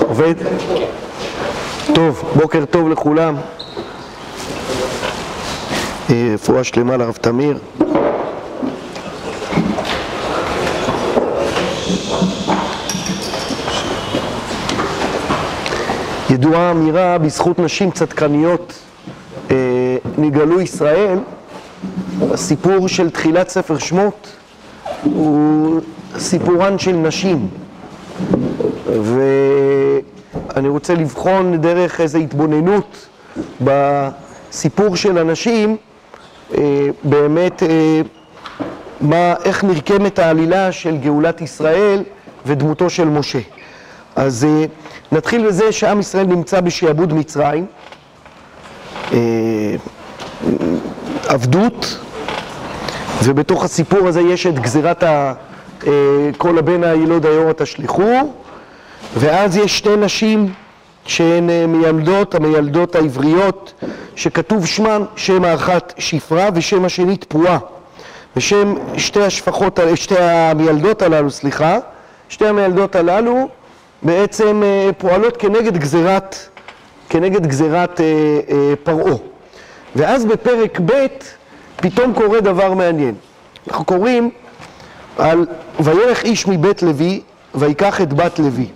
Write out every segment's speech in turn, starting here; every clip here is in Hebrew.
עובד? טוב, בוקר טוב לכולם. אה, רפואה שלמה לרב תמיר. ידועה אמירה בזכות נשים צדקניות אה, נגאלו ישראל, הסיפור של תחילת ספר שמות הוא סיפורן של נשים ואני רוצה לבחון דרך איזו התבוננות בסיפור של הנשים אה, באמת אה, מה, איך נרקמת העלילה של גאולת ישראל ודמותו של משה. אז אה, נתחיל בזה שעם ישראל נמצא בשעבוד מצרים, עבדות, ובתוך הסיפור הזה יש את גזירת ה... כל הבן הילוד היאורה תשליכו, ואז יש שתי נשים שהן מיילדות, המיילדות העבריות, שכתוב שמן, שם האחת שפרה ושם השנית פרועה. ושם שתי השפחות, שתי המיילדות הללו, סליחה, שתי המיילדות הללו בעצם פועלות כנגד גזירת, כנגד גזירת אה, אה, פרעה. ואז בפרק ב' פתאום קורה דבר מעניין. אנחנו קוראים על וילך איש מבית לוי ויקח את בת לוי.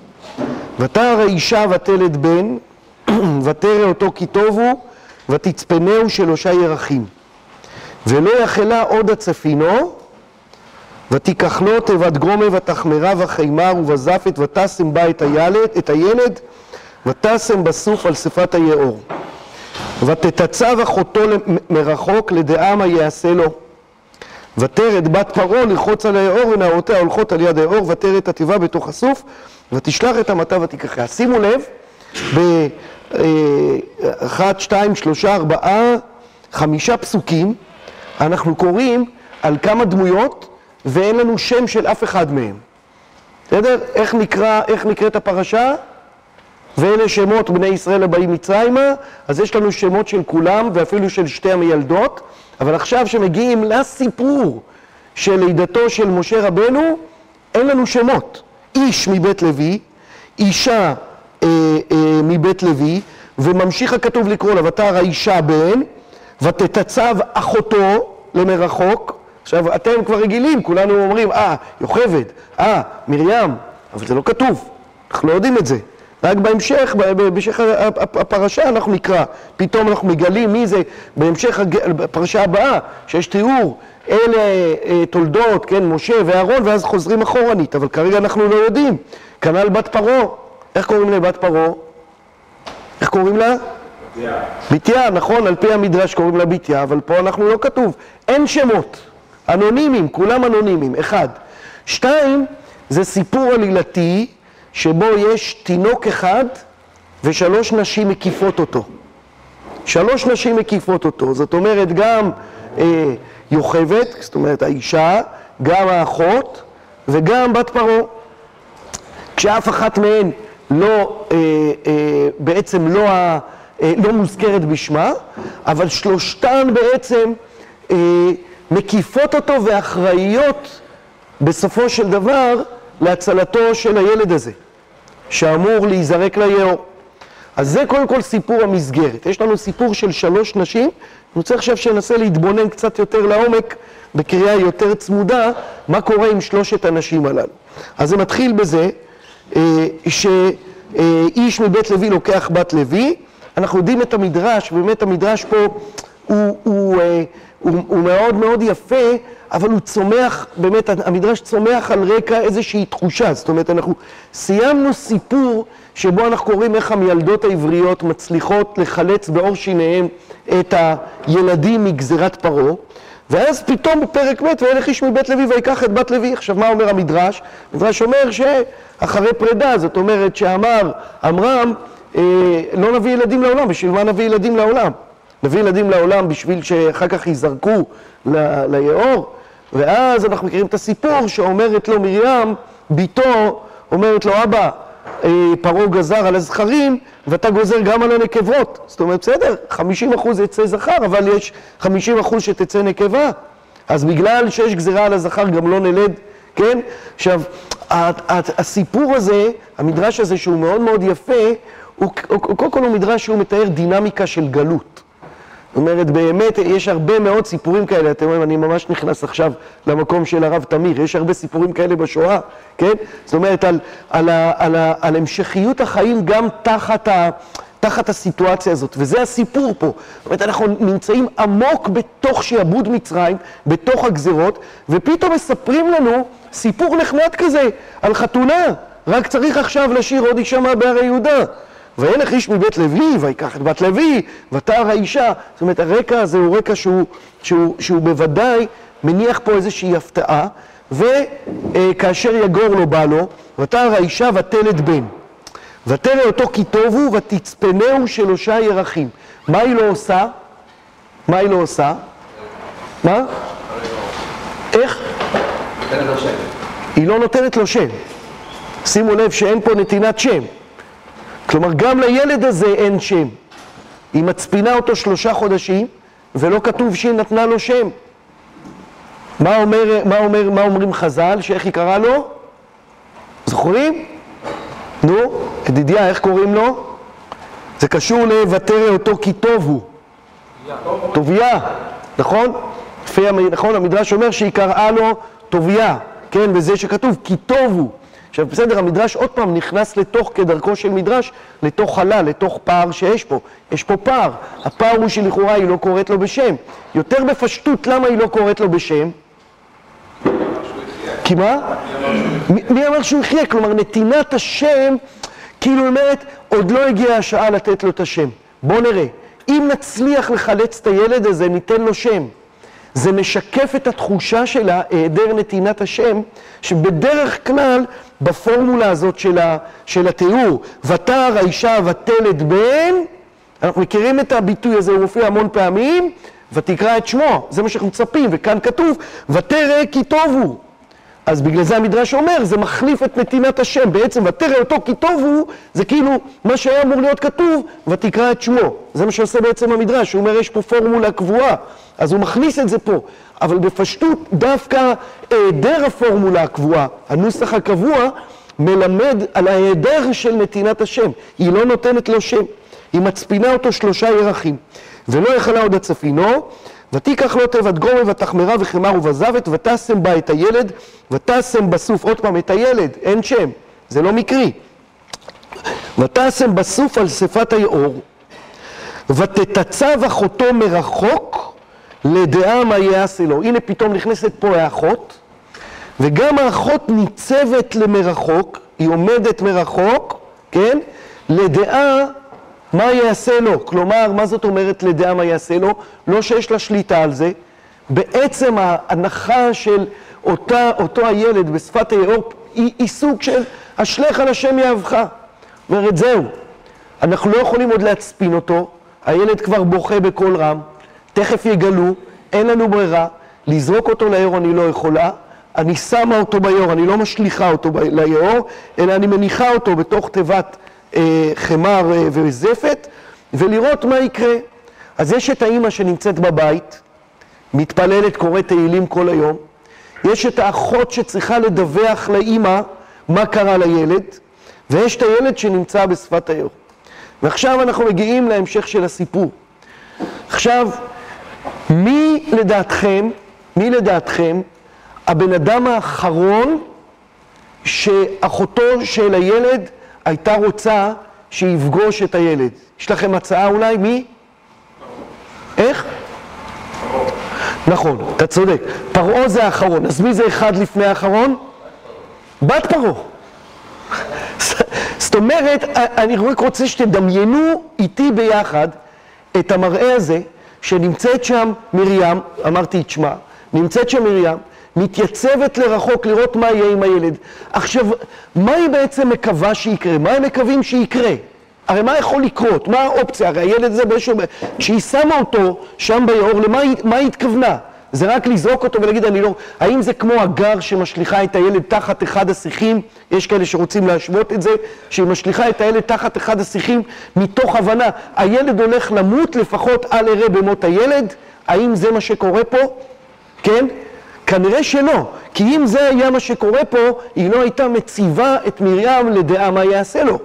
ותרא האישה ותלד בן ותרא אותו כי טובו ותצפנהו שלושה ירחים. ולא יכלה עוד הצפינו ותיקח לו תיבת גרומה ותחמרה וחימר ובזפת ותשם בה את הילד, את הילד ותשם בסוף על שפת היאור. ותתצב אחותו מרחוק לדעה מה יעשה לו. ותרד בת פרעה לרחוץ על היאור ונערותיה הולכות על יד היאור ותרד את התיבה בתוך הסוף ותשלח את המטה ותיקחיה. שימו לב, באחת, שתיים, שלושה, ארבעה, חמישה פסוקים אנחנו קוראים על כמה דמויות ואין לנו שם של אף אחד מהם. בסדר? איך נקרא, איך נקראת הפרשה? ואלה שמות בני ישראל הבאים מצרימה, אז יש לנו שמות של כולם ואפילו של שתי המיילדות, אבל עכשיו שמגיעים לסיפור של לידתו של משה רבנו, אין לנו שמות. איש מבית לוי, אישה אה, אה, מבית לוי, וממשיך הכתוב לקרוא לה, ותרא האישה בן, ותתצב אחותו למרחוק. עכשיו, אתם כבר רגילים, כולנו אומרים, אה, יוכבד, אה, מרים, אבל זה לא כתוב, אנחנו לא יודעים את זה. רק בהמשך, בהמשך הפרשה אנחנו נקרא, פתאום אנחנו מגלים מי זה, בהמשך הפרשה הבאה, שיש תיאור, אלה תולדות, כן, משה ואהרון, ואז חוזרים אחורנית, אבל כרגע אנחנו לא יודעים. כנ"ל בת פרעה, איך קוראים לבת פרעה? איך קוראים לה? בתיה. בתיה, נכון, על פי המדרש קוראים לה בתיה, אבל פה אנחנו לא כתוב, אין שמות, אנונימיים, כולם אנונימיים, אחד. שתיים, זה סיפור עלילתי, שבו יש תינוק אחד ושלוש נשים מקיפות אותו. שלוש נשים מקיפות אותו, זאת אומרת גם אה, יוכבת, זאת אומרת האישה, גם האחות וגם בת פרעה. כשאף אחת מהן לא, אה, אה, בעצם לא, אה, לא מוזכרת בשמה, אבל שלושתן בעצם אה, מקיפות אותו ואחראיות בסופו של דבר להצלתו של הילד הזה, שאמור להיזרק ליאור. אז זה קודם כל סיפור המסגרת. יש לנו סיפור של שלוש נשים, אני רוצה עכשיו שננסה להתבונן קצת יותר לעומק, בקריאה יותר צמודה, מה קורה עם שלושת הנשים הללו. אז זה מתחיל בזה אה, שאיש מבית לוי לוקח בת לוי, אנחנו יודעים את המדרש, ובאמת המדרש פה הוא, הוא, אה, הוא, הוא מאוד מאוד יפה, אבל הוא צומח, באמת המדרש צומח על רקע איזושהי תחושה, זאת אומרת אנחנו סיימנו סיפור שבו אנחנו קוראים איך המילדות העבריות מצליחות לחלץ בעור שיניהם את הילדים מגזירת פרעה ואז פתאום בפרק ב' וילך איש מבית לוי ויקח את בת לוי. עכשיו מה אומר המדרש? המדרש אומר שאחרי פרידה, זאת אומרת שאמר עמרם אה, לא נביא ילדים לעולם, בשביל מה נביא ילדים לעולם? נביא ילדים לעולם בשביל שאחר כך ייזרקו ליאור ואז אנחנו מכירים את הסיפור שאומרת לו מרים, בתו, אומרת לו אבא, אה, פרעה גזר על הזכרים ואתה גוזר גם על הנקבות. זאת אומרת, בסדר, 50 אחוז יצא זכר, אבל יש 50 אחוז שתצא נקבה. אז בגלל שיש גזירה על הזכר גם לא נלד, כן? עכשיו, הסיפור הזה, המדרש הזה שהוא מאוד מאוד יפה, הוא, קודם כל הוא מדרש שהוא מתאר דינמיקה של גלות. זאת אומרת, באמת, יש הרבה מאוד סיפורים כאלה, אתם רואים, אני ממש נכנס עכשיו למקום של הרב תמיר, יש הרבה סיפורים כאלה בשואה, כן? זאת אומרת, על, על, על, על, על המשכיות החיים גם תחת, ה, תחת הסיטואציה הזאת, וזה הסיפור פה. זאת אומרת, אנחנו נמצאים עמוק בתוך שיעבוד מצרים, בתוך הגזרות, ופתאום מספרים לנו סיפור נחמד כזה על חתונה, רק צריך עכשיו לשיר עוד יישמע בהרי יהודה. וילך איש מבית לוי, ויקח את בת לוי, ותער האישה. זאת אומרת, הרקע הזה הוא רקע שהוא, שהוא, שהוא בוודאי מניח פה איזושהי הפתעה, וכאשר יגור לו בא לו, ותער האישה ותלד בן. ותרא אותו כי טוב הוא, ותצפנהו שלושה ירחים. מה היא לא עושה? מה היא לא עושה? מה? איך? היא לא נותנת לו שם. שימו לב שאין פה נתינת שם. כלומר, גם לילד הזה אין שם. היא מצפינה אותו שלושה חודשים, ולא כתוב שהיא נתנה לו שם. מה, אומר, מה, אומר, מה אומרים חז"ל, שאיך היא קראה לו? זוכרים? נו, ידידיה, איך קוראים לו? זה קשור ל"ותרא אותו כי טוב הוא". טוביה, נכון? לפי, נכון, המדרש אומר שהיא קראה לו טוביה, כן, בזה שכתוב כי טוב הוא. עכשיו בסדר, המדרש עוד פעם נכנס לתוך, כדרכו של מדרש, לתוך חלל, לתוך פער שיש פה. יש פה פער. הפער הוא שלכאורה היא לא קוראת לו בשם. יותר בפשטות, למה היא לא קוראת לו בשם? כי מה? מי אמר שהוא יחיה? כלומר, נתינת השם, כאילו אומרת, עוד לא הגיעה השעה לתת לו את השם. בואו נראה. אם נצליח לחלץ את הילד הזה, ניתן לו שם. זה משקף את התחושה שלה, היעדר נתינת השם, שבדרך כלל בפורמולה הזאת של, ה, של התיאור, ותער האישה ותלד בן, אנחנו מכירים את הביטוי הזה, הוא מופיע המון פעמים, ותקרא את שמו, זה מה שאנחנו מצפים, וכאן כתוב, ותרא כי טוב הוא. אז בגלל זה המדרש אומר, זה מחליף את נתינת השם, בעצם ותרא אותו כי טוב הוא, זה כאילו מה שהיה אמור להיות כתוב, ותקרא את שמו. זה מה שעושה בעצם המדרש, הוא אומר יש פה פורמולה קבועה, אז הוא מכניס את זה פה. אבל בפשטות, דווקא היעדר הפורמולה הקבועה, הנוסח הקבוע, מלמד על ההיעדר של נתינת השם. היא לא נותנת לו שם, היא מצפינה אותו שלושה ירחים. ולא יכלה עוד הצפינו, ותיקח לו תיבת גומר ותחמרה וחמר ובזבת, ותשם בה את הילד, ותשם בסוף, עוד פעם, את הילד, אין שם, זה לא מקרי. ותשם בסוף על שפת היאור, ותתצב אחותו מרחוק, לדעה מה יעשה לו. הנה פתאום נכנסת פה האחות, וגם האחות ניצבת למרחוק, היא עומדת מרחוק, כן? לדעה מה יעשה לו? כלומר, מה זאת אומרת לדעה מה יעשה לו? לא שיש לה שליטה על זה. בעצם ההנחה של אותה, אותו הילד בשפת היאור היא, היא סוג של אשליך על השם יאהבך. אומרת, זהו, אנחנו לא יכולים עוד להצפין אותו, הילד כבר בוכה בקול רם, תכף יגלו, אין לנו ברירה, לזרוק אותו ליאור אני לא יכולה, אני שמה אותו ביאור, אני לא משליכה אותו ליאור, אלא אני מניחה אותו בתוך תיבת חמר אה, וזפת, ולראות מה יקרה. אז יש את האימא שנמצאת בבית, מתפללת, קוראת תהילים כל היום, יש את האחות שצריכה לדווח לאימא מה קרה לילד, ויש את הילד שנמצא בשפת היאור. ועכשיו אנחנו מגיעים להמשך של הסיפור. עכשיו, מי לדעתכם, מי לדעתכם הבן אדם האחרון שאחותו של הילד הייתה רוצה שיפגוש את הילד. יש לכם הצעה אולי? מי? איך? נכון, אתה צודק. פרעה זה האחרון, אז מי זה אחד לפני האחרון? בת פרעה. זאת אומרת, אני רק רוצה שתדמיינו איתי ביחד את המראה הזה, שנמצאת שם מרים, אמרתי את שמה, נמצאת שם מרים, מתייצבת לרחוק לראות מה יהיה עם הילד. עכשיו, מה היא בעצם מקווה שיקרה? מה הם מקווים שיקרה? הרי מה יכול לקרות? מה האופציה? הרי הילד הזה באיזשהו... כשהיא שמה אותו שם ביאור, למה היא, היא התכוונה? זה רק לזרוק אותו ולהגיד, אני לא... האם זה כמו הגר שמשליכה את הילד תחת אחד השיחים? יש כאלה שרוצים להשוות את זה, שהיא משליכה את הילד תחת אחד השיחים מתוך הבנה, הילד הולך למות, לפחות אל אראה במות הילד. האם זה מה שקורה פה? כן? כנראה שלא, כי אם זה היה מה שקורה פה, היא לא הייתה מציבה את מרים לדעה מה יעשה לו.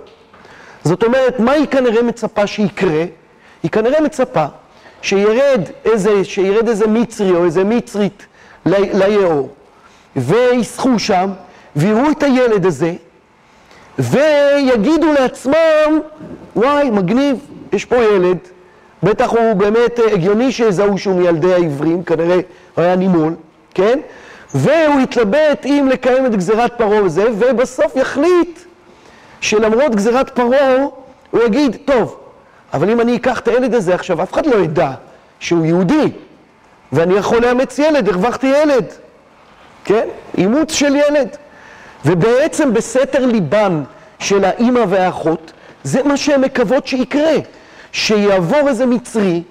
זאת אומרת, מה היא כנראה מצפה שיקרה? היא כנראה מצפה שירד איזה, שירד איזה מצרי או איזה מצרית ליאור, ויסחו שם, ויראו את הילד הזה, ויגידו לעצמם, וואי, מגניב, יש פה ילד, בטח הוא באמת הגיוני שיזהו שהוא מילדי העברים, כנראה הוא היה נימול, כן? והוא יתלבט אם לקיים את גזירת פרעה וזה, ובסוף יחליט שלמרות גזירת פרעה, הוא יגיד, טוב, אבל אם אני אקח את הילד הזה עכשיו, אף אחד לא ידע שהוא יהודי, ואני יכול לאמץ ילד, הרווחתי ילד, כן? אימוץ של ילד. ובעצם בסתר ליבן של האימא והאחות, זה מה שהן מקוות שיקרה, שיעבור איזה מצרי,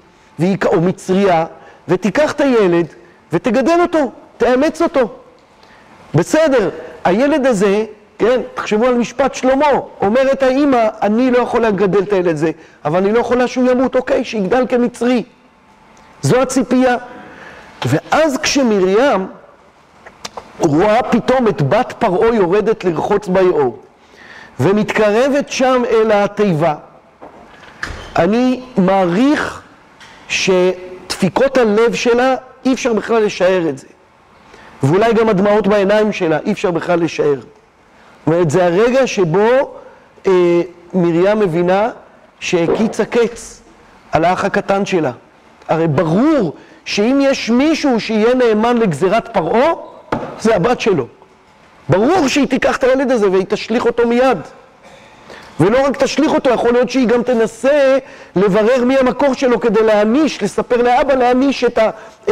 או מצריה, ותיקח את הילד ותגדל אותו, תאמץ אותו. בסדר, הילד הזה, כן, תחשבו על משפט שלמה, אומרת האימא, אני לא יכולה לגדל את הילד הזה, אבל אני לא יכולה שהוא ימות, אוקיי, שיגדל כמצרי. זו הציפייה. ואז כשמרים רואה פתאום את בת פרעה יורדת לרחוץ ביאור, ומתקרבת שם אל התיבה, אני מעריך שדפיקות הלב שלה, אי אפשר בכלל לשער את זה. ואולי גם הדמעות בעיניים שלה, אי אפשר בכלל לשער. זאת זה הרגע שבו אה, מרים מבינה שהקיץ הקץ על האח הקטן שלה. הרי ברור שאם יש מישהו שיהיה נאמן לגזירת פרעה, זה הבת שלו. ברור שהיא תיקח את הילד הזה והיא תשליך אותו מיד. ולא רק תשליך אותו, יכול להיות שהיא גם תנסה לברר מי המקור שלו כדי להעניש, לספר לאבא להעניש את,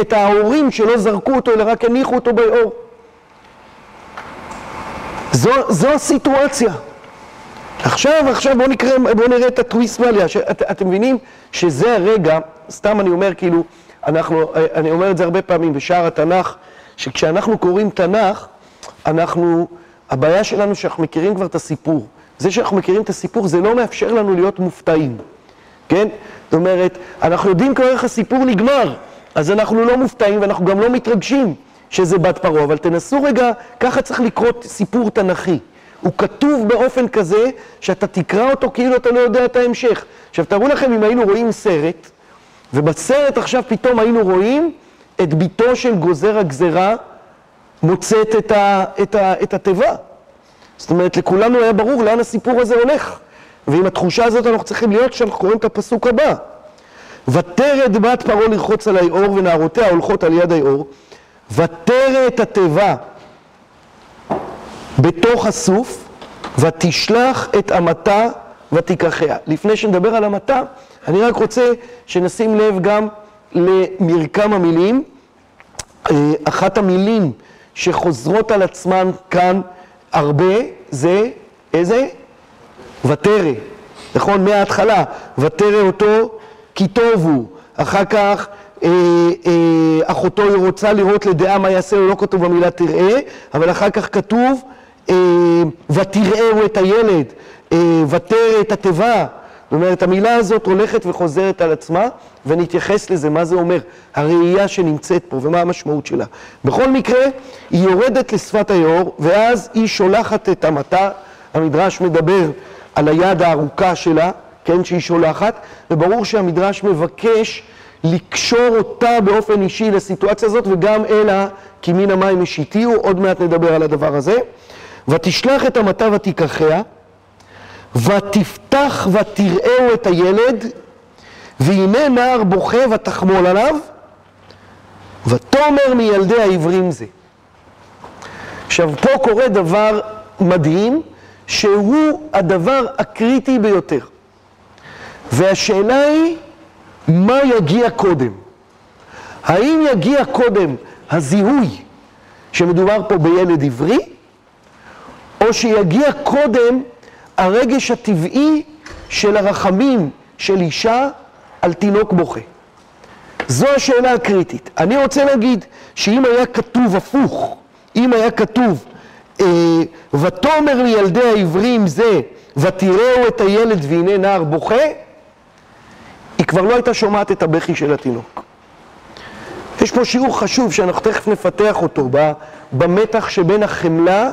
את ההורים שלא זרקו אותו, אלא רק הניחו אותו ביאור. זו, זו הסיטואציה. עכשיו, עכשיו בואו נקרא, בוא נראה את הטוויסט מעליה. את, אתם מבינים שזה הרגע, סתם אני אומר כאילו, אנחנו, אני אומר את זה הרבה פעמים בשער התנ"ך, שכשאנחנו קוראים תנ"ך, אנחנו, הבעיה שלנו שאנחנו מכירים כבר את הסיפור. זה שאנחנו מכירים את הסיפור, זה לא מאפשר לנו להיות מופתעים, כן? זאת אומרת, אנחנו יודעים כבר איך הסיפור נגמר, אז אנחנו לא מופתעים ואנחנו גם לא מתרגשים שזה בת פרעה, אבל תנסו רגע, ככה צריך לקרוא סיפור תנכי. הוא כתוב באופן כזה שאתה תקרא אותו כאילו אתה לא יודע את ההמשך. עכשיו, תארו לכם אם היינו רואים סרט, ובסרט עכשיו פתאום היינו רואים את ביתו של גוזר הגזרה מוצאת את, ה, את, את התיבה. זאת אומרת, לכולנו היה ברור לאן הסיפור הזה הולך. ועם התחושה הזאת אנחנו צריכים להיות שאנחנו קוראים את הפסוק הבא. ותרד בת פרעה לרחוץ על היאור ונערותיה הולכות על יד היאור, ותרא את התיבה בתוך הסוף, ותשלח את אמתה ותיקחיה. לפני שנדבר על המתה, אני רק רוצה שנשים לב גם למרקם המילים. אה, אחת המילים שחוזרות על עצמן כאן הרבה זה איזה? ותרא, נכון? מההתחלה, ותרא אותו כי טוב הוא. אחר כך אה, אה, אחותו היא רוצה לראות לדעה מה יעשה לו, לא כתוב במילה תראה, אבל אחר כך כתוב אה, ותראהו את הילד, אה, ותרא את התיבה. זאת אומרת, המילה הזאת הולכת וחוזרת על עצמה, ונתייחס לזה, מה זה אומר, הראייה שנמצאת פה, ומה המשמעות שלה. בכל מקרה, היא יורדת לשפת היאור, ואז היא שולחת את המטה, המדרש מדבר על היד הארוכה שלה, כן, שהיא שולחת, וברור שהמדרש מבקש לקשור אותה באופן אישי לסיטואציה הזאת, וגם אלא כי מן המים השיתיהו, עוד מעט נדבר על הדבר הזה. ותשלח את המטה ותיקחיה, ותפתח ותראהו את הילד, והנה נער בוכה ותחמול עליו, ותאמר מילדי העברים זה. עכשיו, פה קורה דבר מדהים, שהוא הדבר הקריטי ביותר. והשאלה היא, מה יגיע קודם? האם יגיע קודם הזיהוי שמדובר פה בילד עברי, או שיגיע קודם הרגש הטבעי של הרחמים של אישה על תינוק בוכה. זו השאלה הקריטית. אני רוצה להגיד שאם היה כתוב הפוך, אם היה כתוב אה, ותאמר לילדי העברים זה ותראו את הילד והנה נער בוכה, היא כבר לא הייתה שומעת את הבכי של התינוק. יש פה שיעור חשוב שאנחנו תכף נפתח אותו, במתח שבין החמלה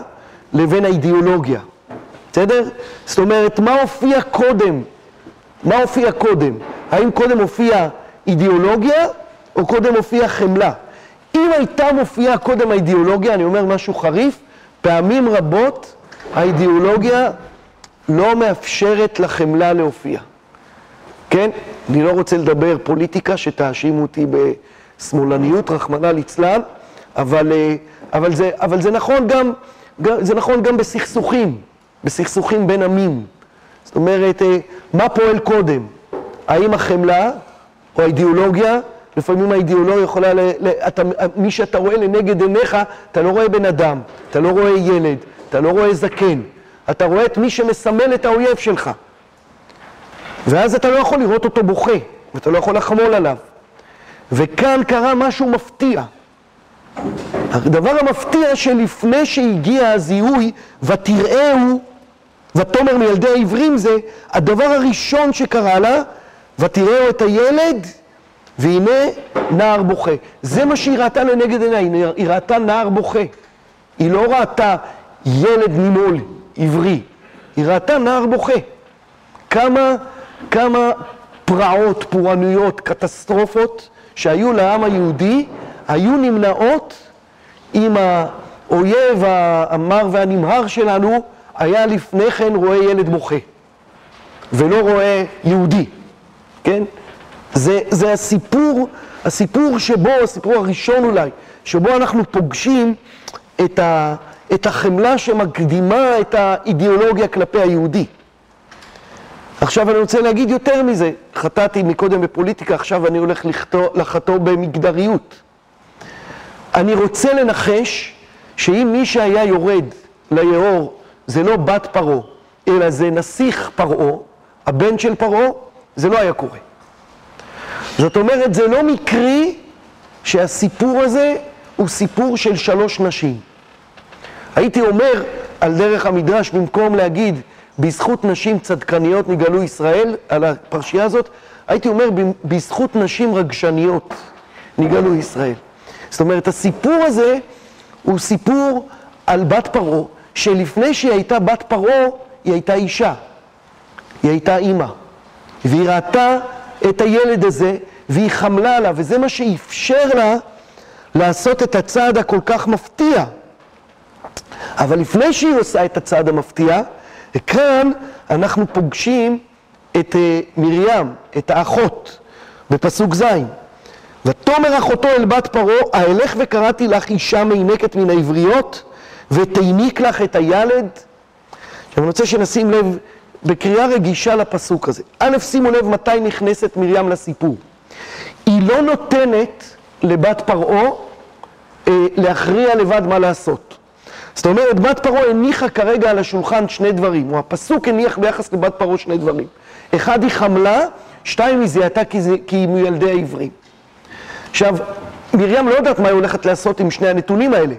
לבין האידיאולוגיה. בסדר? זאת אומרת, מה הופיע קודם? מה הופיע קודם? האם קודם הופיע אידיאולוגיה, או קודם הופיע חמלה? אם הייתה מופיעה קודם האידיאולוגיה, אני אומר משהו חריף, פעמים רבות האידיאולוגיה לא מאפשרת לחמלה להופיע. כן? אני לא רוצה לדבר פוליטיקה שתאשימו אותי בשמאלניות, רחמנא ליצלן, אבל, אה, אבל, זה, אבל זה, נכון גם, זה נכון גם בסכסוכים, בסכסוכים בין עמים. זאת אומרת, אה, מה פועל קודם? האם החמלה או האידיאולוגיה? לפעמים האידיאולוגיה יכולה, ל, ל, אתה, מי שאתה רואה לנגד עיניך, אתה לא רואה בן אדם, אתה לא רואה ילד, אתה לא רואה זקן, אתה רואה את מי שמסמל את האויב שלך. ואז אתה לא יכול לראות אותו בוכה, ואתה לא יכול לחמול עליו. וכאן קרה משהו מפתיע. הדבר המפתיע שלפני שהגיע הזיהוי, ותראהו, ותאמר מילדי העברים זה, הדבר הראשון שקרה לה, ותראהו את הילד, והנה נער בוכה. זה מה שהיא ראתה לנגד עיניה, היא ראתה נער בוכה. היא לא ראתה ילד נימול עברי, היא ראתה נער בוכה. כמה, כמה פרעות, פורענויות, קטסטרופות שהיו לעם היהודי, היו נמנעות אם האויב המר והנמהר שלנו היה לפני כן רואה ילד בוכה, ולא רואה יהודי, כן? זה, זה הסיפור, הסיפור שבו, הסיפור הראשון אולי, שבו אנחנו פוגשים את, ה, את החמלה שמקדימה את האידיאולוגיה כלפי היהודי. עכשיו אני רוצה להגיד יותר מזה, חטאתי מקודם בפוליטיקה, עכשיו אני הולך לחטוא במגדריות. אני רוצה לנחש שאם מי שהיה יורד ליאור זה לא בת פרעה, אלא זה נסיך פרעה, הבן של פרעה, זה לא היה קורה. זאת אומרת, זה לא מקרי שהסיפור הזה הוא סיפור של שלוש נשים. הייתי אומר, על דרך המדרש, במקום להגיד, בזכות נשים צדקניות נגאלו ישראל, על הפרשייה הזאת, הייתי אומר, בזכות נשים רגשניות נגאלו ישראל. זאת אומרת, הסיפור הזה הוא סיפור על בת פרעה, שלפני שהיא הייתה בת פרעה, היא הייתה אישה. היא הייתה אימא. והיא ראתה את הילד הזה, והיא חמלה עליו, וזה מה שאפשר לה לעשות את הצעד הכל כך מפתיע. אבל לפני שהיא עושה את הצעד המפתיע, כאן אנחנו פוגשים את uh, מרים, את האחות, בפסוק ז'. ותאמר אחותו אל בת פרעה, האלך וקראתי לך אישה מינקת מן העבריות, ותיניק לך את הילד. עכשיו אני רוצה שנשים לב בקריאה רגישה לפסוק הזה. א', שימו לב מתי נכנסת מרים לסיפור. היא לא נותנת לבת פרעה אה, להכריע לבד מה לעשות. זאת אומרת, בת פרעה הניחה כרגע על השולחן שני דברים, או הפסוק הניח ביחס לבת פרעה שני דברים. אחד היא חמלה, שתיים היא זיהתה כי, זה, כי היא מילדי העברים. עכשיו, מרים לא יודעת מה היא הולכת לעשות עם שני הנתונים האלה.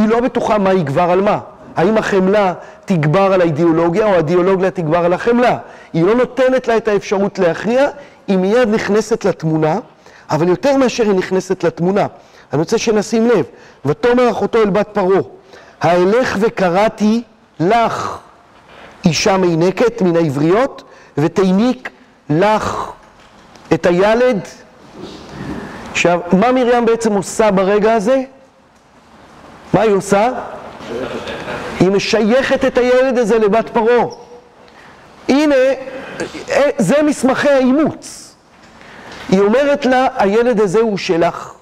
היא לא בטוחה מה יגבר על מה. האם החמלה תגבר על האידיאולוגיה, או האידיאולוגיה תגבר על החמלה. היא לא נותנת לה את האפשרות להכריע, היא מיד נכנסת לתמונה, אבל יותר מאשר היא נכנסת לתמונה. אני רוצה שנשים לב, ותאמר אחותו אל בת פרעה, האלך וקראתי לך אישה מינקת מן העבריות, ותיניק לך את הילד. עכשיו, מה מרים בעצם עושה ברגע הזה? מה היא עושה? היא משייכת את הילד הזה לבת פרעה. הנה, זה מסמכי האימוץ. היא אומרת לה, הילד הזה הוא שלך.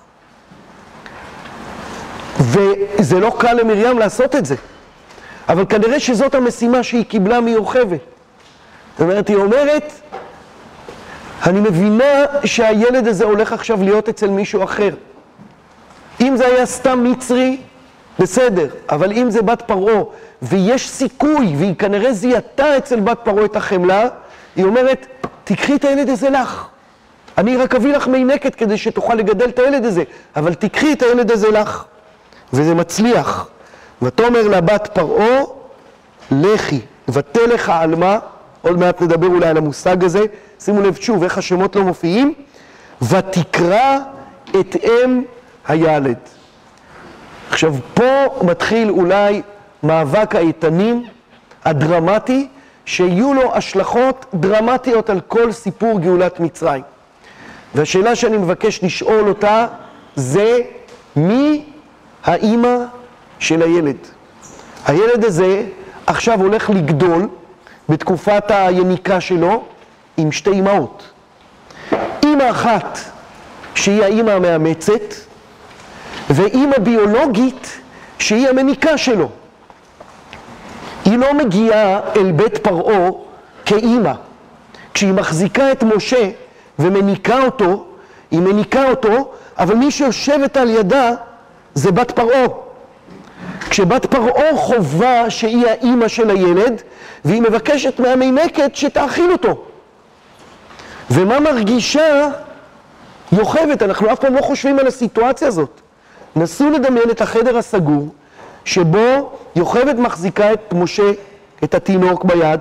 וזה לא קל למרים לעשות את זה. אבל כנראה שזאת המשימה שהיא קיבלה מיוכבד. זאת אומרת, היא אומרת, אני מבינה שהילד הזה הולך עכשיו להיות אצל מישהו אחר. אם זה היה סתם מצרי, בסדר, אבל אם זה בת פרעה, ויש סיכוי, והיא כנראה זיהתה אצל בת פרעה את החמלה, היא אומרת, תקחי את הילד הזה לך. אני רק אביא לך מי נקת כדי שתוכל לגדל את הילד הזה, אבל תקחי את הילד הזה לך. וזה מצליח. ותאמר לבת פרעה, לכי, ותלך העלמה, עוד מעט נדבר אולי על המושג הזה, שימו לב שוב איך השמות לא מופיעים, ותקרא את אם הילד. עכשיו, פה מתחיל אולי מאבק האיתנים הדרמטי, שיהיו לו השלכות דרמטיות על כל סיפור גאולת מצרים. והשאלה שאני מבקש לשאול אותה זה מי האימא של הילד? הילד הזה עכשיו הולך לגדול בתקופת היניקה שלו עם שתי אימהות. אימא אחת שהיא האימא המאמצת, ואימא ביולוגית שהיא המניקה שלו. היא לא מגיעה אל בית פרעה כאימא. כשהיא מחזיקה את משה ומניקה אותו, היא מניקה אותו, אבל מי שיושבת על ידה זה בת פרעה. כשבת פרעה חובה שהיא האימא של הילד, והיא מבקשת מהמינקת שתאכיל אותו. ומה מרגישה יוכבת? אנחנו אף פעם לא חושבים על הסיטואציה הזאת. נסו לדמיין את החדר הסגור, שבו יוכבת מחזיקה את משה, את התינוק ביד,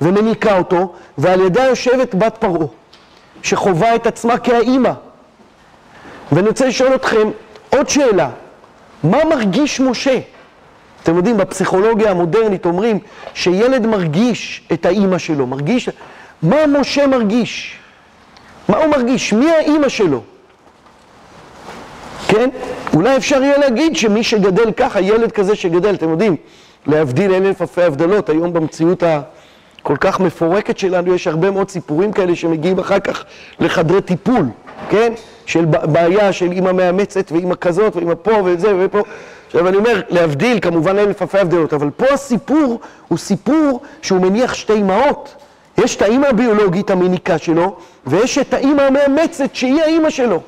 ומניקה אותו, ועל ידה יושבת בת פרעה, שחווה את עצמה כאימא. ואני רוצה לשאול אתכם עוד שאלה, מה מרגיש משה? אתם יודעים, בפסיכולוגיה המודרנית אומרים שילד מרגיש את האימא שלו, מרגיש... מה משה מרגיש? מה הוא מרגיש? מי האימא שלו? כן? אולי אפשר יהיה להגיד שמי שגדל ככה, ילד כזה שגדל, אתם יודעים, להבדיל אלף אלפי הבדלות, היום במציאות הכל כך מפורקת שלנו, יש הרבה מאוד סיפורים כאלה שמגיעים אחר כך לחדרי טיפול, כן? של בעיה של אימא מאמצת ואימא כזאת ואימא פה וזה ופה. עכשיו אני אומר, להבדיל, כמובן אלף אלפי הבדלות, אבל פה הסיפור הוא סיפור שהוא מניח שתי אמהות. יש את האימא הביולוגית המניקה שלו, ויש את האימא המאמצת שהיא האימא שלו.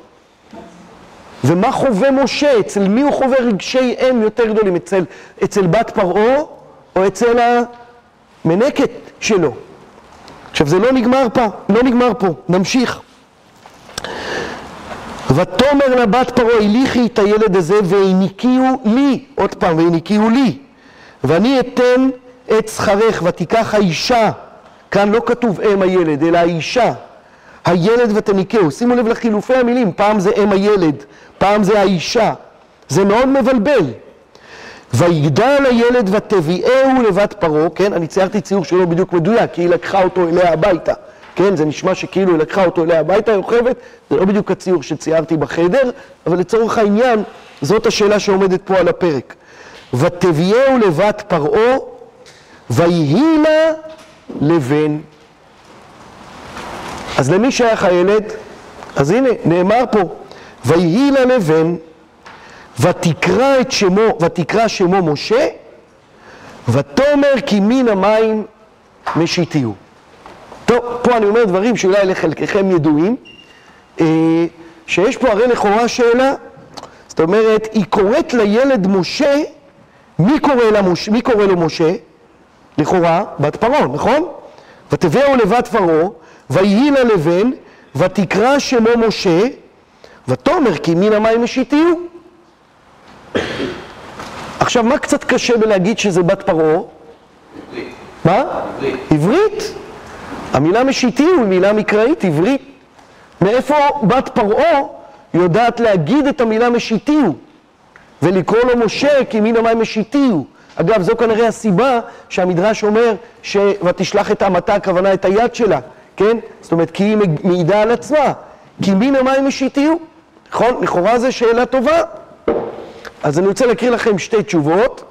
ומה חווה משה? אצל מי הוא חווה רגשי אם יותר גדולים? אצל, אצל בת פרעה או אצל המנקת שלו? עכשיו זה לא נגמר פה, לא נגמר פה, נמשיך. ותאמר לבת פרעה, הליכי את הילד הזה והניקיהו לי, עוד פעם, והניקיהו לי, ואני אתן את שכרך, ותיקח האישה, כאן לא כתוב אם הילד, אלא האישה, הילד ותניקהו, שימו לב לחילופי המילים, פעם זה אם הילד, פעם זה האישה, זה מאוד מבלבל. ויגדל הילד ותביאהו לבת פרעה, כן, אני ציירתי ציור שלא בדיוק מדויק, כי היא לקחה אותו אליה הביתה. כן, זה נשמע שכאילו היא לקחה אותו אליה הביתה, יוכבת, זה לא בדיוק הציור שציירתי בחדר, אבל לצורך העניין, זאת השאלה שעומדת פה על הפרק. ותביאהו לבת פרעה, ויהי לה לבן. אז למי שייך הילד? אז הנה, נאמר פה, ויהי לה לבן, ותקרא את שמו, ותקרא שמו משה, ותאמר כי מן המים משיתיהו. טוב, פה אני אומר דברים שאולי לחלקכם ידועים, אה, שיש פה הרי לכאורה שאלה, זאת אומרת, היא קוראת לילד משה, מי קורא, למוש, מי קורא לו משה? לכאורה, בת פרעה, נכון? ותביאו לבת פרעה, ויהי לה לבן, ותקרא שמו משה, ותאמר כי מן המים משיתיהו. עכשיו, מה קצת קשה בלהגיד שזה בת פרעה? מה? עברית. המילה משיתיהו היא מילה מקראית, עברית. מאיפה בת פרעה יודעת להגיד את המילה משיתיהו ולקרוא לו משה כי מן המים משיתיהו? אגב, זו כנראה הסיבה שהמדרש אומר ש"ותשלח את אמתה", הכוונה את היד שלה, כן? זאת אומרת, כי היא מעידה על עצמה. כי מן המים משיתיהו? נכון? לכאורה זו שאלה טובה. אז אני רוצה להקריא לכם שתי תשובות.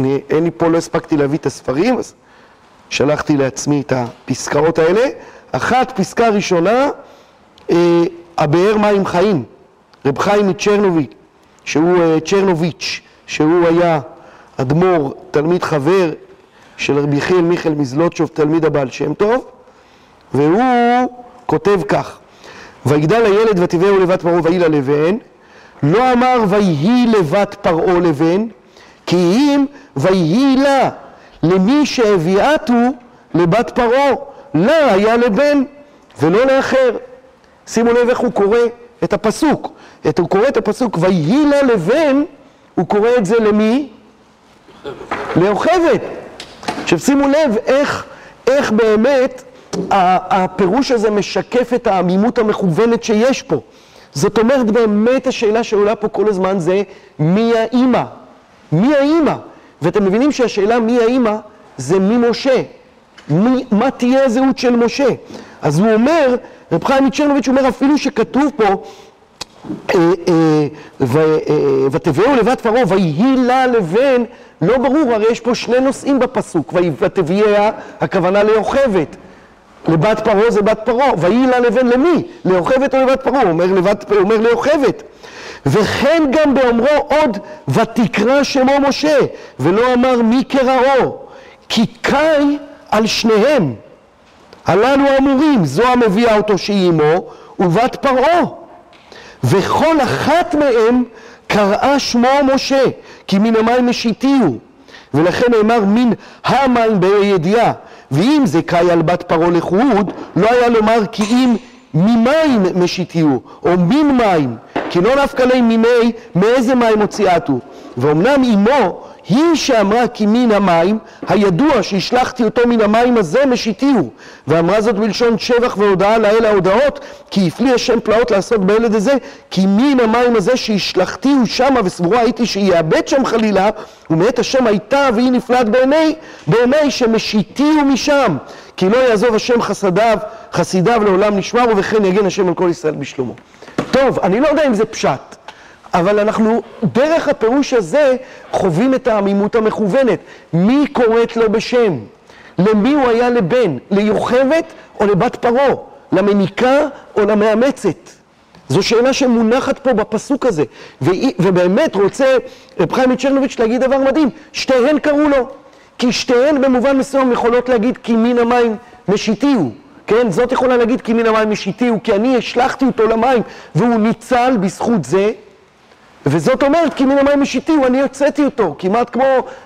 אני, אין לי פה, לא הספקתי להביא את הספרים, אז שלחתי לעצמי את הפסקאות האלה. אחת, פסקה ראשונה, אה, הבאר מים חיים, רב חיים מצ'רנוביץ', שהוא אה, צ'רנוביץ', שהוא היה אדמו"ר, תלמיד חבר של רבי יחיאל מיכאל מזלוטשוב, תלמיד הבעל שם טוב, והוא כותב כך: ויגדל הילד ותביאו לבת פרעה ויהי לה לבן, לא אמר ויהי לבת פרעה לבן, כי אם ויהי לה למי שהביאתו לבת פרעה, לה היה לבן ולא לאחר. שימו לב איך הוא קורא את הפסוק. את, הוא קורא את הפסוק ויהי לה לבן, הוא קורא את זה למי? ליוכבת. עכשיו שימו לב איך, איך באמת הפירוש הזה משקף את העמימות המכוונת שיש פה. זאת אומרת, באמת השאלה שעולה פה כל הזמן זה מי האימא? מי האימא? ואתם מבינים שהשאלה מי האימא זה מי משה. מי, מה תהיה הזהות של משה? אז הוא אומר, רב חיים מצ'רנוביץ' אומר אפילו שכתוב פה אה, אה, אה, ותביאו לבת פרעה ויהי לה לבן, לא ברור, הרי יש פה שני נושאים בפסוק, ותביאה, הכוונה ליוכבת. לבת פרעה זה בת פרעה, ויהי לה לבן למי? ליוכבת או לבת פרעה? הוא אומר, לבת, אומר ליוכבת. וכן גם באומרו עוד ותקרא שמו משה, ולא אמר מי קראו, כי קאי על שניהם. הללו אמורים, זו המביאה אותו שהיא אמו, ובת פרעה. וכל אחת מהם קראה שמו משה, כי מן המים משיתיהו. ולכן נאמר מן המים בידיעה. ואם זה קאי על בת פרעה לחוד, לא היה לומר כי אם ממים משיתיהו, או מן מים, כי לא נפקא ליה מימי, מאיזה מים הוציאתו. ואומנם אמו היא שאמרה כי מן המים, הידוע שהשלחתי אותו מן המים הזה משיתיהו. ואמרה זאת בלשון שבח והודאה לאל ההודעות, כי הפליא השם פלאות לעשות בילד הזה, כי מן המים הזה שהשלחתיהו שמה, וסבורה הייתי שיאבד שם חלילה, ומאת השם הייתה והיא נפלאת בעיני, בעיני שמשיתיהו משם. כי לא יעזוב השם חסדיו, חסידיו לעולם נשמר, ובכן יגן השם על כל ישראל בשלומו. טוב, אני לא יודע אם זה פשט. אבל אנחנו, דרך הפירוש הזה, חווים את העמימות המכוונת. מי קוראת לו בשם? למי הוא היה לבן? ליוכבת או לבת פרעה? למניקה או למאמצת? זו שאלה שמונחת פה בפסוק הזה. ובאמת רוצה רב חיים מצ'רנוביץ' להגיד דבר מדהים, שתיהן קראו לו. כי שתיהן במובן מסוים יכולות להגיד כי מן המים משיתיהו. כן, זאת יכולה להגיד כי מן המים משיתיהו, כי אני השלכתי אותו למים והוא ניצל בזכות זה. וזאת אומרת, כי מן המים משיתיהו, אני הוצאתי אותו, כמעט כמו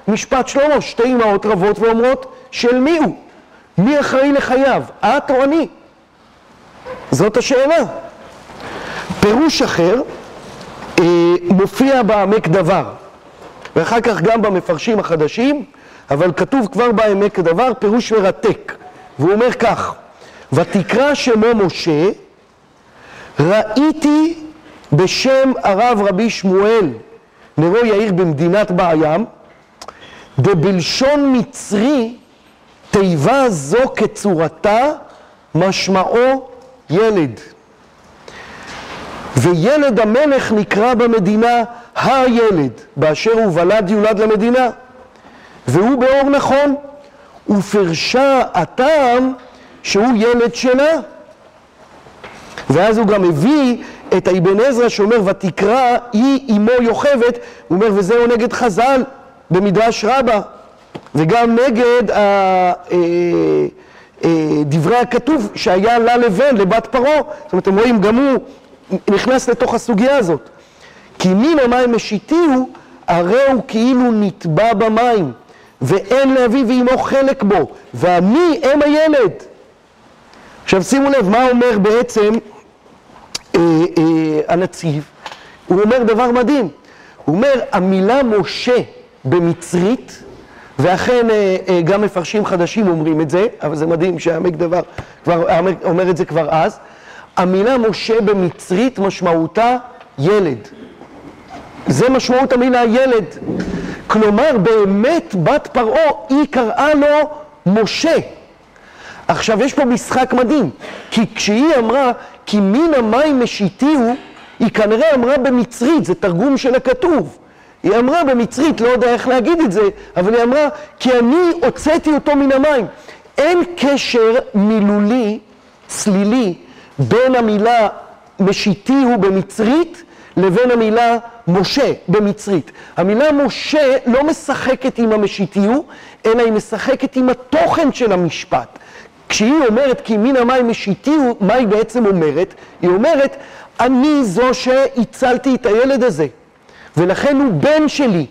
משפט שלמה, שתי אמהות רבות ואומרות, של מי הוא? מי אחראי לחייו, את או אני? זאת השאלה. פירוש אחר אה, מופיע בעמק דבר, ואחר כך גם במפרשים החדשים, אבל כתוב כבר בעמק דבר פירוש מרתק, והוא אומר כך: ותקרא שמו משה, ראיתי בשם הרב רבי שמואל נרו יאיר במדינת בעיים, דבלשון מצרי תיבה זו כצורתה משמעו ילד. וילד המלך נקרא במדינה הילד, באשר הוא ולד יולד למדינה. והוא באור נכון, ופרשה הטעם שהוא ילד שלה. ואז הוא גם הביא את האבן עזרא שאומר ותקרא היא אמו יוכבת, הוא אומר וזהו נגד חז"ל במדרש רבה וגם נגד ה, אה, אה, דברי הכתוב שהיה לה לבן, לבת פרעה, זאת אומרת אתם רואים גם הוא נכנס לתוך הסוגיה הזאת. כי מן המים משיתיהו הרי הוא כאילו נטבע במים ואין לאביו ואמו חלק בו ואני אם הילד עכשיו שימו לב מה אומר בעצם הנציב, הוא אומר דבר מדהים. הוא אומר, המילה משה במצרית, ואכן אה, גם מפרשים חדשים אומרים את זה, אבל זה מדהים שהעמק דבר כבר אומר את זה כבר אז, המילה משה במצרית משמעותה ילד. זה משמעות המילה ילד. כלומר, באמת בת פרעה, היא קראה לו משה. עכשיו, יש פה משחק מדהים, כי כשהיא אמרה, כי מן המים משיתיהו, היא כנראה אמרה במצרית, זה תרגום של הכתוב. היא אמרה במצרית, לא יודע איך להגיד את זה, אבל היא אמרה, כי אני הוצאתי אותו מן המים. אין קשר מילולי, צלילי, בין המילה משיתיהו במצרית לבין המילה משה במצרית. המילה משה לא משחקת עם המשיתיהו, אלא היא משחקת עם התוכן של המשפט. כשהיא אומרת כי מן המים משיתיהו, מה היא בעצם אומרת? היא אומרת, אני זו שהצלתי את הילד הזה, ולכן הוא בן שלי.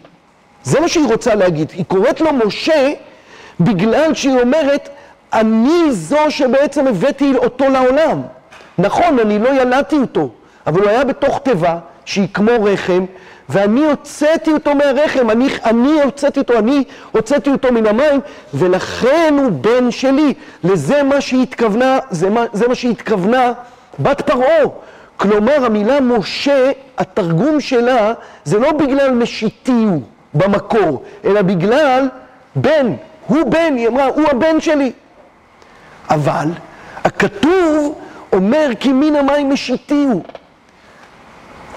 זה מה שהיא רוצה להגיד. היא קוראת לו משה בגלל שהיא אומרת, אני זו שבעצם הבאתי אותו לעולם. נכון, אני לא ילדתי אותו, אבל הוא היה בתוך תיבה שהיא כמו רחם, ואני הוצאתי אותו מהרחם, אני, אני הוצאתי אותו, אני הוצאתי אותו מן המים, ולכן הוא בן שלי. לזה מה שהיא התכוונה, זה מה, זה מה שהיא התכוונה בת פרעה. כלומר, המילה משה, התרגום שלה, זה לא בגלל משיתי הוא במקור, אלא בגלל בן. הוא בן, היא אמרה, הוא הבן שלי. אבל הכתוב אומר כי מן המים משיתי הוא.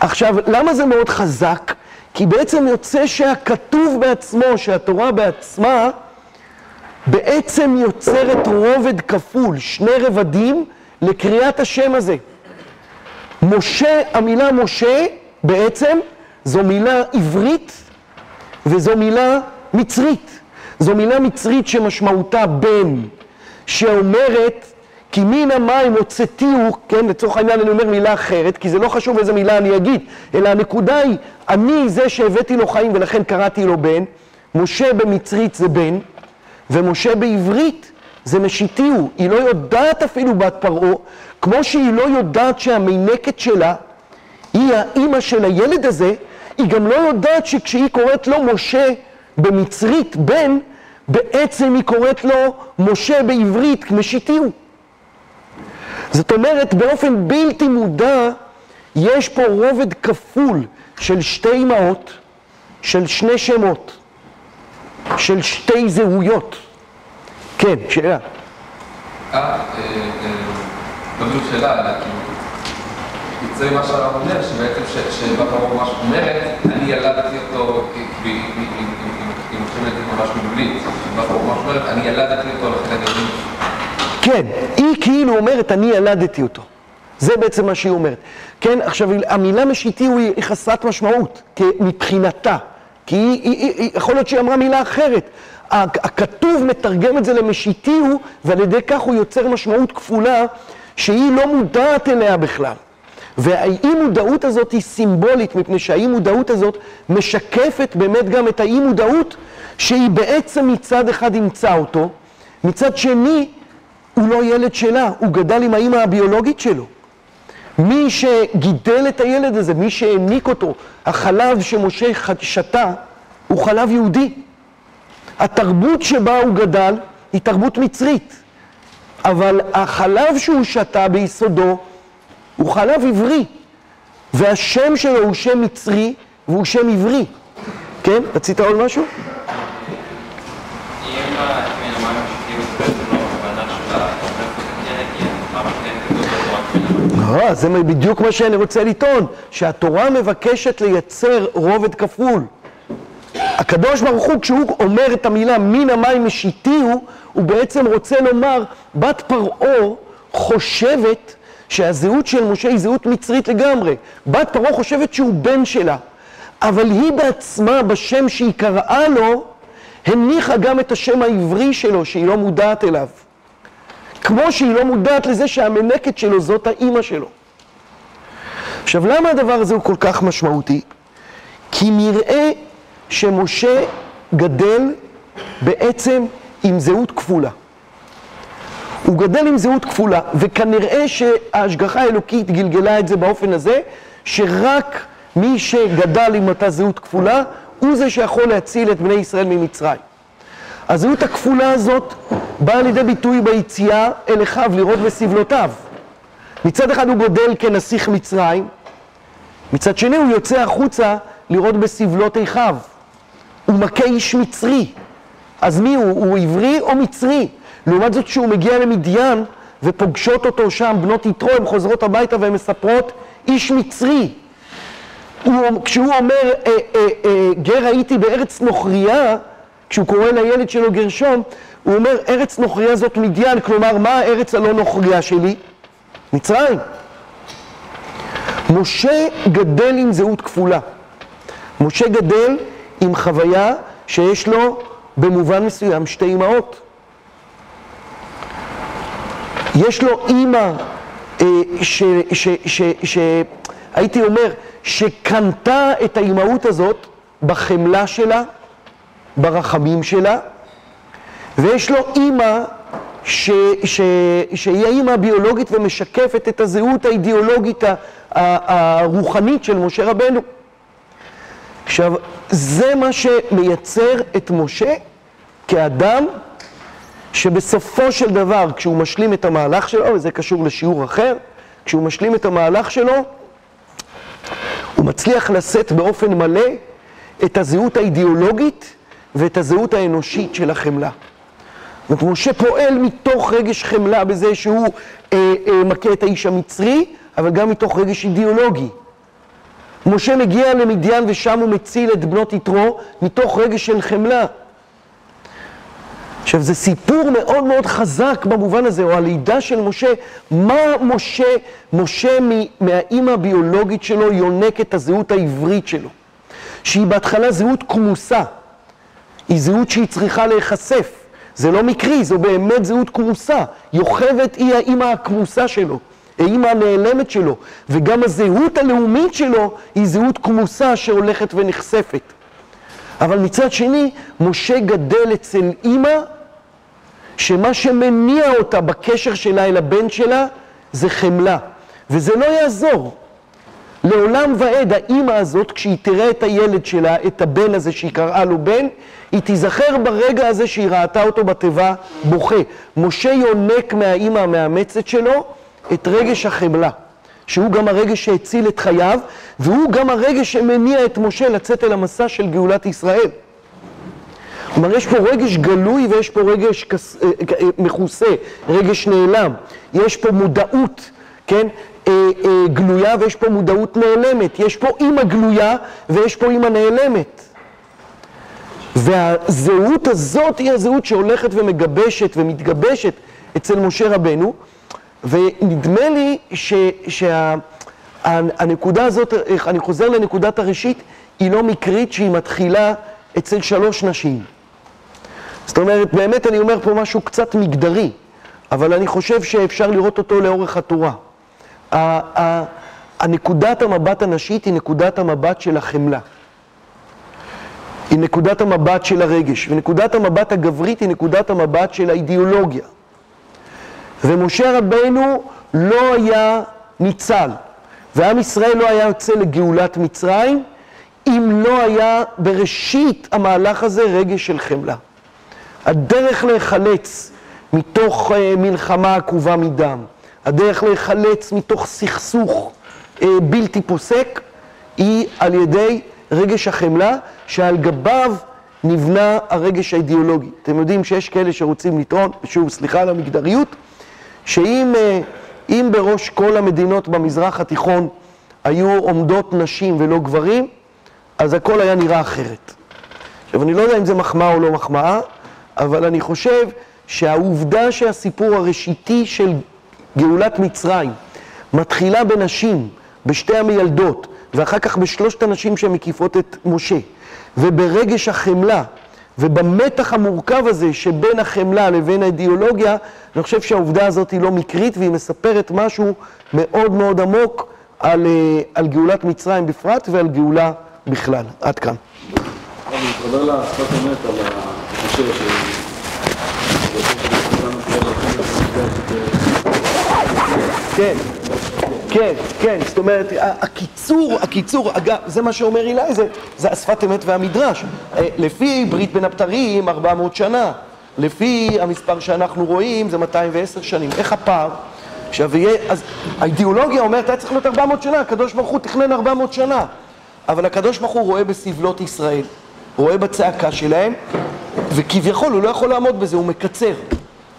עכשיו, למה זה מאוד חזק? כי בעצם יוצא שהכתוב בעצמו, שהתורה בעצמה, בעצם יוצרת רובד כפול, שני רבדים לקריאת השם הזה. משה, המילה משה בעצם זו מילה עברית וזו מילה מצרית. זו מילה מצרית שמשמעותה בן, שאומרת כי מן המים הוצאתיהו, כן, לצורך העניין אני אומר מילה אחרת, כי זה לא חשוב איזה מילה אני אגיד, אלא הנקודה היא, אני זה שהבאתי לו חיים ולכן קראתי לו בן, משה במצרית זה בן, ומשה בעברית זה משיתיהו, היא לא יודעת אפילו בת פרעה, כמו שהיא לא יודעת שהמינקת שלה היא האימא של הילד הזה, היא גם לא יודעת שכשהיא קוראת לו משה במצרית בן, בעצם היא קוראת לו משה בעברית משיתיהו. זאת אומרת, באופן בלתי מודע, יש פה רובד כפול של שתי אמהות, של שני שמות, של שתי זהויות. כן, שאלה. אה, לא בדיוק שאלה, אלא כאילו, זה מה שהרב אומר, שבעצם שבת הרוב ממש אומרת, אני ילדתי אותו, אם הולכים להגיד ממש מבלית, בת הרוב ממש אומרת, אני ילדתי אותו, לכן אני כן, היא כאילו אומרת, אני ילדתי אותו. זה בעצם מה שהיא אומרת. כן, עכשיו, המילה משיתי היא חסרת משמעות, מבחינתה. כי היא, היא, היא, יכול להיות שהיא אמרה מילה אחרת. הכתוב מתרגם את זה למשיתי הוא, ועל ידי כך הוא יוצר משמעות כפולה שהיא לא מודעת אליה בכלל. והאי מודעות הזאת היא סימבולית, מפני שהאי מודעות הזאת משקפת באמת גם את האי מודעות שהיא בעצם מצד אחד אימצה אותו, מצד שני הוא לא ילד שלה, הוא גדל עם האימא הביולוגית שלו. מי שגידל את הילד הזה, מי שהעניק אותו, החלב שמשה שתה, הוא חלב יהודי. התרבות שבה הוא גדל היא תרבות מצרית, אבל החלב שהוא שתה ביסודו הוא חלב עברי, והשם שלו הוא שם מצרי והוא שם עברי. כן? רצית עוד משהו? אה, זה בדיוק מה שאני רוצה לטעון, שהתורה מבקשת לייצר רובד כפול. הקדוש ברוך הוא, כשהוא אומר את המילה מן המים משיתיהו, הוא בעצם רוצה לומר, בת פרעה חושבת שהזהות של משה היא זהות מצרית לגמרי. בת פרעה חושבת שהוא בן שלה, אבל היא בעצמה, בשם שהיא קראה לו, הניחה גם את השם העברי שלו, שהיא לא מודעת אליו. כמו שהיא לא מודעת לזה שהמנקת שלו זאת האימא שלו. עכשיו, למה הדבר הזה הוא כל כך משמעותי? כי נראה שמשה גדל בעצם עם זהות כפולה. הוא גדל עם זהות כפולה, וכנראה שההשגחה האלוקית גלגלה את זה באופן הזה, שרק מי שגדל עם אותה זהות כפולה, הוא זה שיכול להציל את בני ישראל ממצרים. הזהות הכפולה הזאת באה לידי ביטוי ביציאה אל אחיו לראות בסבלותיו. מצד אחד הוא גודל כנסיך מצרים, מצד שני הוא יוצא החוצה לראות בסבלות אחיו. הוא מכה איש מצרי. אז מי הוא? הוא עברי או מצרי? לעומת זאת כשהוא מגיע למדיין ופוגשות אותו שם בנות יתרו, הן חוזרות הביתה והן מספרות איש מצרי. הוא, כשהוא אומר, אה, אה, אה, גר הייתי בארץ נוכריה, כשהוא קורא לילד שלו גרשום, הוא אומר, ארץ נוכריה זאת מדיין, כלומר, מה הארץ הלא נוכריה שלי? מצרים. משה גדל עם זהות כפולה. משה גדל עם חוויה שיש לו במובן מסוים שתי אמהות. יש לו אימא שהייתי אומר, שקנתה את האימהות הזאת בחמלה שלה, ברחמים שלה, ויש לו אימא ש, ש, שהיא האימא הביולוגית ומשקפת את הזהות האידיאולוגית הרוחנית של משה רבנו. עכשיו, זה מה שמייצר את משה כאדם שבסופו של דבר, כשהוא משלים את המהלך שלו, וזה קשור לשיעור אחר, כשהוא משלים את המהלך שלו, הוא מצליח לשאת באופן מלא את הזהות האידיאולוגית ואת הזהות האנושית של החמלה. זאת אומרת, משה פועל מתוך רגש חמלה בזה שהוא אה, אה, מכה את האיש המצרי, אבל גם מתוך רגש אידיאולוגי. משה מגיע למדיין ושם הוא מציל את בנות יתרו מתוך רגש של חמלה. עכשיו, זה סיפור מאוד מאוד חזק במובן הזה, או הלידה של משה. מה משה, משה מהאימא הביולוגית שלו יונק את הזהות העברית שלו, שהיא בהתחלה זהות כמוסה, היא זהות שהיא צריכה להיחשף. זה לא מקרי, זו באמת זהות כמוסה. יוכבת היא האימא הכמוסה שלו, האימא הנעלמת שלו, וגם הזהות הלאומית שלו היא זהות כמוסה שהולכת ונחשפת. אבל מצד שני, משה גדל אצל אימא, שמה שמניע אותה בקשר שלה אל הבן שלה זה חמלה. וזה לא יעזור. לעולם ועד, האימא הזאת, כשהיא תראה את הילד שלה, את הבן הזה שהיא קראה לו בן, היא תיזכר ברגע הזה שהיא ראתה אותו בתיבה בוכה. משה יונק מהאימא המאמצת שלו את רגש החמלה, שהוא גם הרגש שהציל את חייו, והוא גם הרגש שמניע את משה לצאת אל המסע של גאולת ישראל. כלומר, יש פה רגש גלוי ויש פה רגש כס, אה, אה, מכוסה, רגש נעלם. יש פה מודעות, כן? אה, אה, גלויה ויש פה מודעות נעלמת. יש פה אימא גלויה ויש פה אימא נעלמת. והזהות הזאת היא הזהות שהולכת ומגבשת ומתגבשת אצל משה רבנו, ונדמה לי שהנקודה שה, הזאת, אני חוזר לנקודת הראשית, היא לא מקרית שהיא מתחילה אצל שלוש נשים. זאת אומרת, באמת אני אומר פה משהו קצת מגדרי, אבל אני חושב שאפשר לראות אותו לאורך התורה. הנקודת המבט הנשית היא נקודת המבט של החמלה. היא נקודת המבט של הרגש, ונקודת המבט הגברית היא נקודת המבט של האידיאולוגיה. ומשה רבנו לא היה ניצל, ועם ישראל לא היה יוצא לגאולת מצרים, אם לא היה בראשית המהלך הזה רגש של חמלה. הדרך להיחלץ מתוך uh, מלחמה עקובה מדם, הדרך להיחלץ מתוך סכסוך uh, בלתי פוסק, היא על ידי רגש החמלה, שעל גביו נבנה הרגש האידיאולוגי. אתם יודעים שיש כאלה שרוצים לטעון, שוב, סליחה על המגדריות, שאם uh, בראש כל המדינות במזרח התיכון היו עומדות נשים ולא גברים, אז הכל היה נראה אחרת. עכשיו, אני לא יודע אם זה מחמאה או לא מחמאה, אבל אני חושב שהעובדה שהסיפור הראשיתי של גאולת מצרים מתחילה בנשים, בשתי המילדות, ואחר כך בשלושת הנשים שמקיפות את משה, וברגש החמלה, ובמתח המורכב הזה שבין החמלה לבין האידיאולוגיה, אני חושב שהעובדה הזאת היא לא מקרית והיא מספרת משהו מאוד מאוד עמוק על, אה, על גאולת מצרים בפרט ועל גאולה בכלל. עד כאן. אני מתחבר לשפת אמת על החושב ש... כן, כן, כן, זאת אומרת, הקיצור, הקיצור, אגב, זה מה שאומר זה, זה השפת אמת והמדרש. אה, לפי ברית בין הבתרים, 400 שנה. לפי המספר שאנחנו רואים, זה 210 שנים. איך הפער? עכשיו, יהיה, אז האידיאולוגיה אומרת, היה צריך להיות 400 שנה, הקדוש ברוך הוא תכנן 400 שנה. אבל הקדוש ברוך הוא רואה בסבלות ישראל, רואה בצעקה שלהם, וכביכול הוא לא יכול לעמוד בזה, הוא מקצר.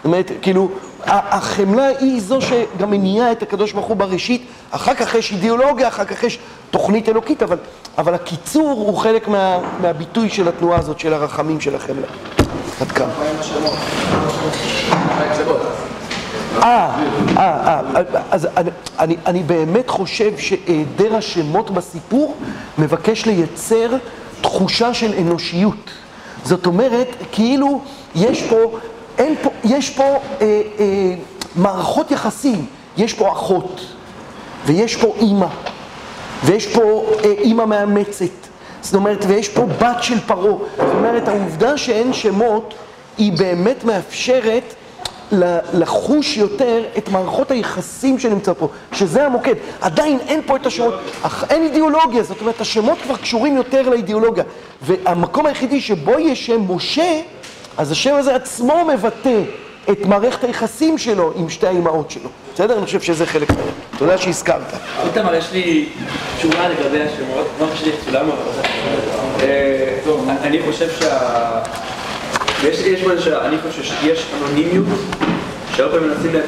זאת אומרת, כאילו, החמלה היא זו שגם מניעה את הקדוש ברוך הוא בראשית, אחר כך יש אידיאולוגיה, אחר כך יש תוכנית אלוקית, אבל, אבל הקיצור הוא חלק מה, מהביטוי של התנועה הזאת, של הרחמים של החמלה. עד כאן. אה, אה, אה, אז אני, אני, אני באמת חושב שהיעדר השמות בסיפור מבקש לייצר תחושה של אנושיות. זאת אומרת, כאילו יש פה אין פה, יש פה אה, אה, מערכות יחסים, יש פה אחות, ויש פה אימא, ויש פה אה, אימא מאמצת, זאת אומרת, ויש פה בת של פרעה. זאת אומרת, העובדה שאין שמות, היא באמת מאפשרת לחוש יותר את מערכות היחסים שנמצא פה, שזה המוקד. עדיין אין פה את השמות, אין אידיאולוגיה, זאת אומרת, השמות כבר קשורים יותר לאידיאולוגיה. והמקום היחידי שבו יש שם משה, אז השם הזה עצמו מבטא את מערכת היחסים שלו עם שתי האימהות שלו. בסדר? אני חושב שזה חלק מהם. תודה שהזכרת. איתמר, יש לי תשובה לגבי השמות, לא חושב שיש צולם, אבל... אה, אני חושב שה... יש יש משהו שאני חושב שיש אנונימיות, שהרבה פעמים מנסים